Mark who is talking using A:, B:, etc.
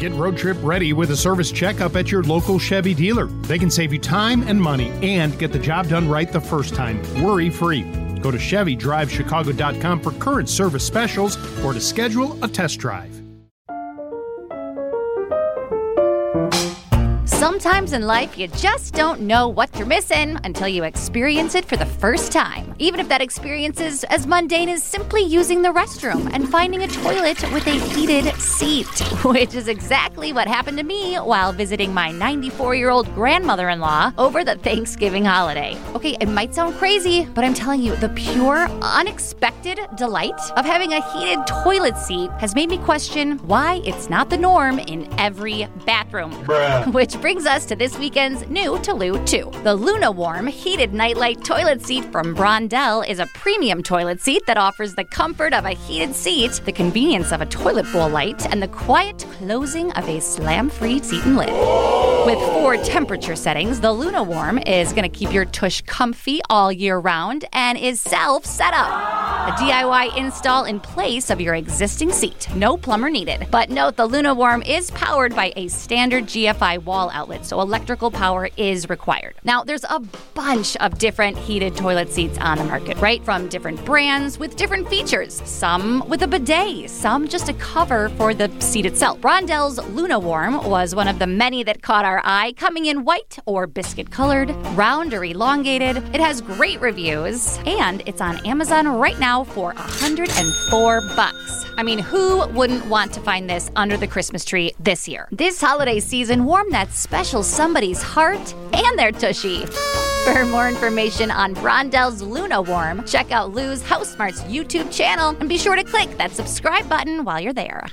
A: Get road trip ready with a service checkup at your local Chevy dealer. They can save you time and money and get the job done right the first time, worry free. Go to ChevyDriveChicago.com for current service specials or to schedule a test drive.
B: Sometimes in life, you just don't know what you're missing until you experience it for the first time. Even if that experience is as mundane as simply using the restroom and finding a toilet with a heated seat, which is exactly what happened to me while visiting my 94 year old grandmother in law over the Thanksgiving holiday. Okay, it might sound crazy, but I'm telling you, the pure, unexpected delight of having a heated toilet seat has made me question why it's not the norm in every bathroom.
C: Bruh.
B: Which brings us to this weekend's new to Lou Too. The LumaWarm heated nightlight toilet seat from Brondell is a premium toilet seat that offers the comfort of a heated seat, the convenience of a toilet bowl light, and the quiet closing of a slam-free seat and lid. With four temperature settings, the LumaWarm is going to keep your tush comfy all year round and is self set up. A DIY install in place of your existing seat. No plumber needed. But note the LumaWarm is powered by a standard GFI wall outlet, so electrical power is required. Now, there's a bunch of different heated toilet seats on the market, right? From different brands with different features. Some with a bidet, some just a cover for the seat itself. Brondell's LumaWarm was one of the many that caught our eye, coming in white or biscuit colored, round or elongated. It has great reviews, and it's on Amazon right now for 104 bucks. I mean, who wouldn't want to find this under the Christmas tree this year? This holiday season, warm that special somebody's heart and their tushy. For more information on Brondell's LumaWarm, check out Lou's HouseSmarts YouTube channel and be sure to click that subscribe button while you're there.